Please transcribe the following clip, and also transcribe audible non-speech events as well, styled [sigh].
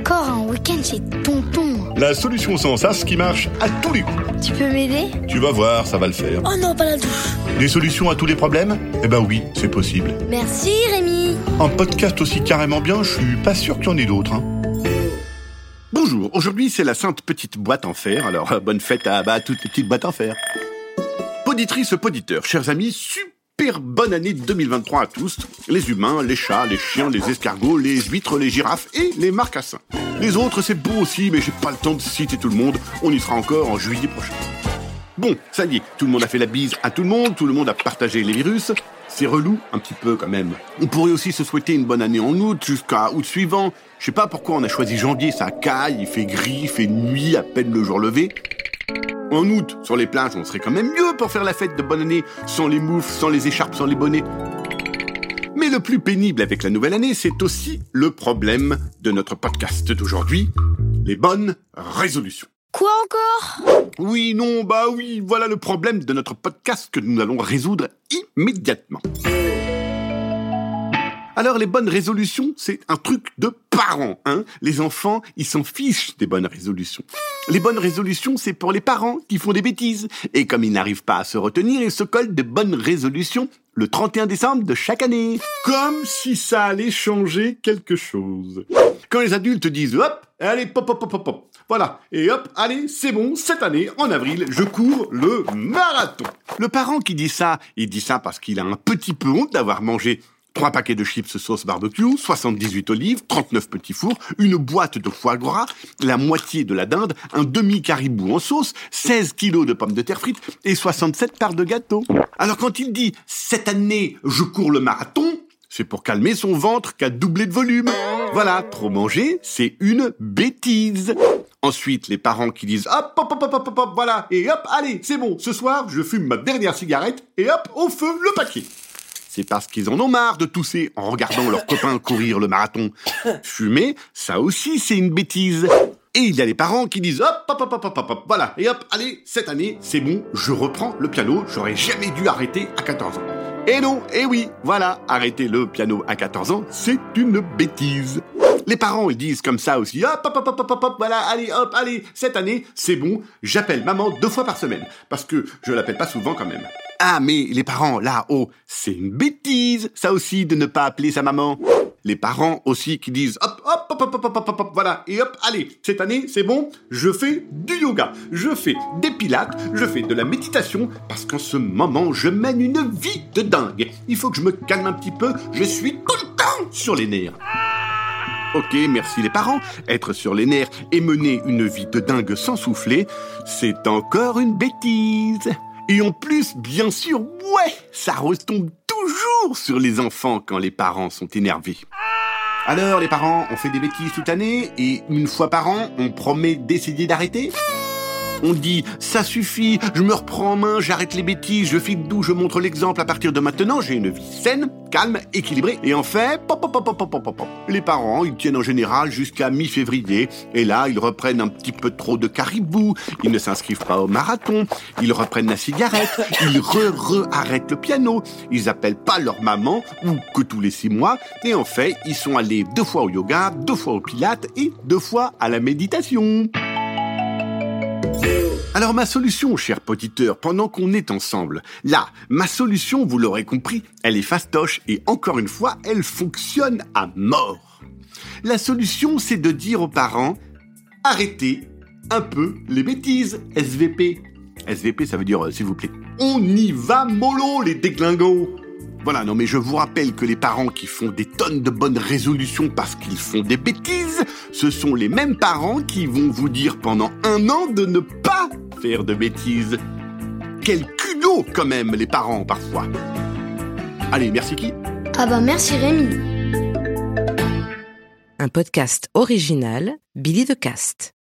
Encore un week-end chez Tonton. La solution sans sas qui marche à tous les coups. Tu peux m'aider? Tu vas voir, ça va le faire. Oh non, pas la douche. Des solutions à tous les problèmes? Eh ben oui, c'est possible. Merci Rémi. Un podcast aussi carrément bien, je suis pas sûr qu'il y en ait d'autres. Hein. Bonjour, aujourd'hui c'est la sainte petite boîte en fer, alors euh, bonne fête à bah, toutes les petites boîtes en fer. Poditrice, poditeur, chers amis, super bonne année 2023 à tous, les humains, les chats, les chiens, les escargots, les huîtres, les girafes et les marcassins. Les autres c'est beau aussi, mais j'ai pas le temps de citer tout le monde, on y sera encore en juillet prochain. Bon, ça y est, tout le monde a fait la bise à tout le monde, tout le monde a partagé les virus. C'est relou, un petit peu quand même. On pourrait aussi se souhaiter une bonne année en août, jusqu'à août suivant. Je sais pas pourquoi on a choisi janvier, ça caille, il fait gris, il fait nuit, à peine le jour levé. En août, sur les plages, on serait quand même mieux pour faire la fête de bonne année, sans les moufles, sans les écharpes, sans les bonnets. Mais le plus pénible avec la nouvelle année, c'est aussi le problème de notre podcast d'aujourd'hui, les bonnes résolutions. Quoi encore? Oui, non, bah oui, voilà le problème de notre podcast que nous allons résoudre immédiatement. Alors les bonnes résolutions, c'est un truc de parents, hein. Les enfants, ils s'en fichent des bonnes résolutions. Les bonnes résolutions, c'est pour les parents qui font des bêtises. Et comme ils n'arrivent pas à se retenir, ils se collent de bonnes résolutions le 31 décembre de chaque année. Comme si ça allait changer quelque chose. Quand les adultes disent hop, allez, pop, pop, pop, pop. Voilà. Et hop, allez, c'est bon, cette année, en avril, je cours le marathon. Le parent qui dit ça, il dit ça parce qu'il a un petit peu honte d'avoir mangé 3 paquets de chips sauce barbecue, 78 olives, 39 petits fours, une boîte de foie gras, la moitié de la dinde, un demi-caribou en sauce, 16 kilos de pommes de terre frites et 67 parts de gâteau. Alors quand il dit « cette année, je cours le marathon », c'est pour calmer son ventre qu'a doublé de volume. Voilà, trop manger, c'est une bêtise. Ensuite, les parents qui disent hop, hop, hop, hop, hop, hop, voilà, et hop, allez, c'est bon, ce soir, je fume ma dernière cigarette, et hop, au feu, le paquet. C'est parce qu'ils en ont marre de tousser en regardant leurs copains courir le marathon. Fumer, ça aussi, c'est une bêtise. Et il y a les parents qui disent hop, hop, hop, hop, hop, hop, hop, voilà, et hop, allez, cette année, c'est bon, je reprends le piano, j'aurais jamais dû arrêter à 14 ans. Et non, et oui, voilà, arrêter le piano à 14 ans, c'est une bêtise. Les parents, ils disent comme ça aussi, hop, hop, hop, hop, hop, hop, voilà, allez, hop, allez, cette année, c'est bon, j'appelle maman deux fois par semaine, parce que je l'appelle pas souvent quand même ah mais les parents là-haut, c'est une bêtise ça aussi de ne pas appeler sa maman. Les parents aussi qui disent hop hop hop hop hop hop hop, hop voilà et hop allez cette année c'est bon je fais du yoga je fais des pilates je fais de la méditation parce qu'en ce moment je mène une vie de dingue il faut que je me calme un petit peu je suis tout le temps sur les nerfs. Ok, merci les parents. Être sur les nerfs et mener une vie de dingue sans souffler, c'est encore une bêtise. Et en plus, bien sûr, ouais, ça retombe toujours sur les enfants quand les parents sont énervés. Alors, les parents, on fait des bêtises toute l'année et une fois par an, on promet d'essayer d'arrêter? On dit ça suffit, je me reprends en main, j'arrête les bêtises, je file d'où je montre l'exemple à partir de maintenant, j'ai une vie saine, calme, équilibrée. Et en fait, pop, pop, pop, pop, pop, pop, pop. les parents, ils tiennent en général jusqu'à mi-février. Et là, ils reprennent un petit peu trop de caribou, ils ne s'inscrivent pas au marathon, ils reprennent la cigarette, [laughs] ils re-re-arrêtent le piano, ils appellent pas leur maman, ou que tous les six mois. Et en fait, ils sont allés deux fois au yoga, deux fois au pilates et deux fois à la méditation. Alors ma solution, cher poditeur, pendant qu'on est ensemble, là, ma solution, vous l'aurez compris, elle est fastoche et encore une fois, elle fonctionne à mort. La solution, c'est de dire aux parents, arrêtez un peu les bêtises, SVP. SVP, ça veut dire, euh, s'il vous plaît. On y va mollo, les déglingos voilà, non mais je vous rappelle que les parents qui font des tonnes de bonnes résolutions parce qu'ils font des bêtises, ce sont les mêmes parents qui vont vous dire pendant un an de ne pas faire de bêtises. Quel culot quand même les parents parfois. Allez, merci qui? Ah bah merci Rémi. Un podcast original, Billy de Cast.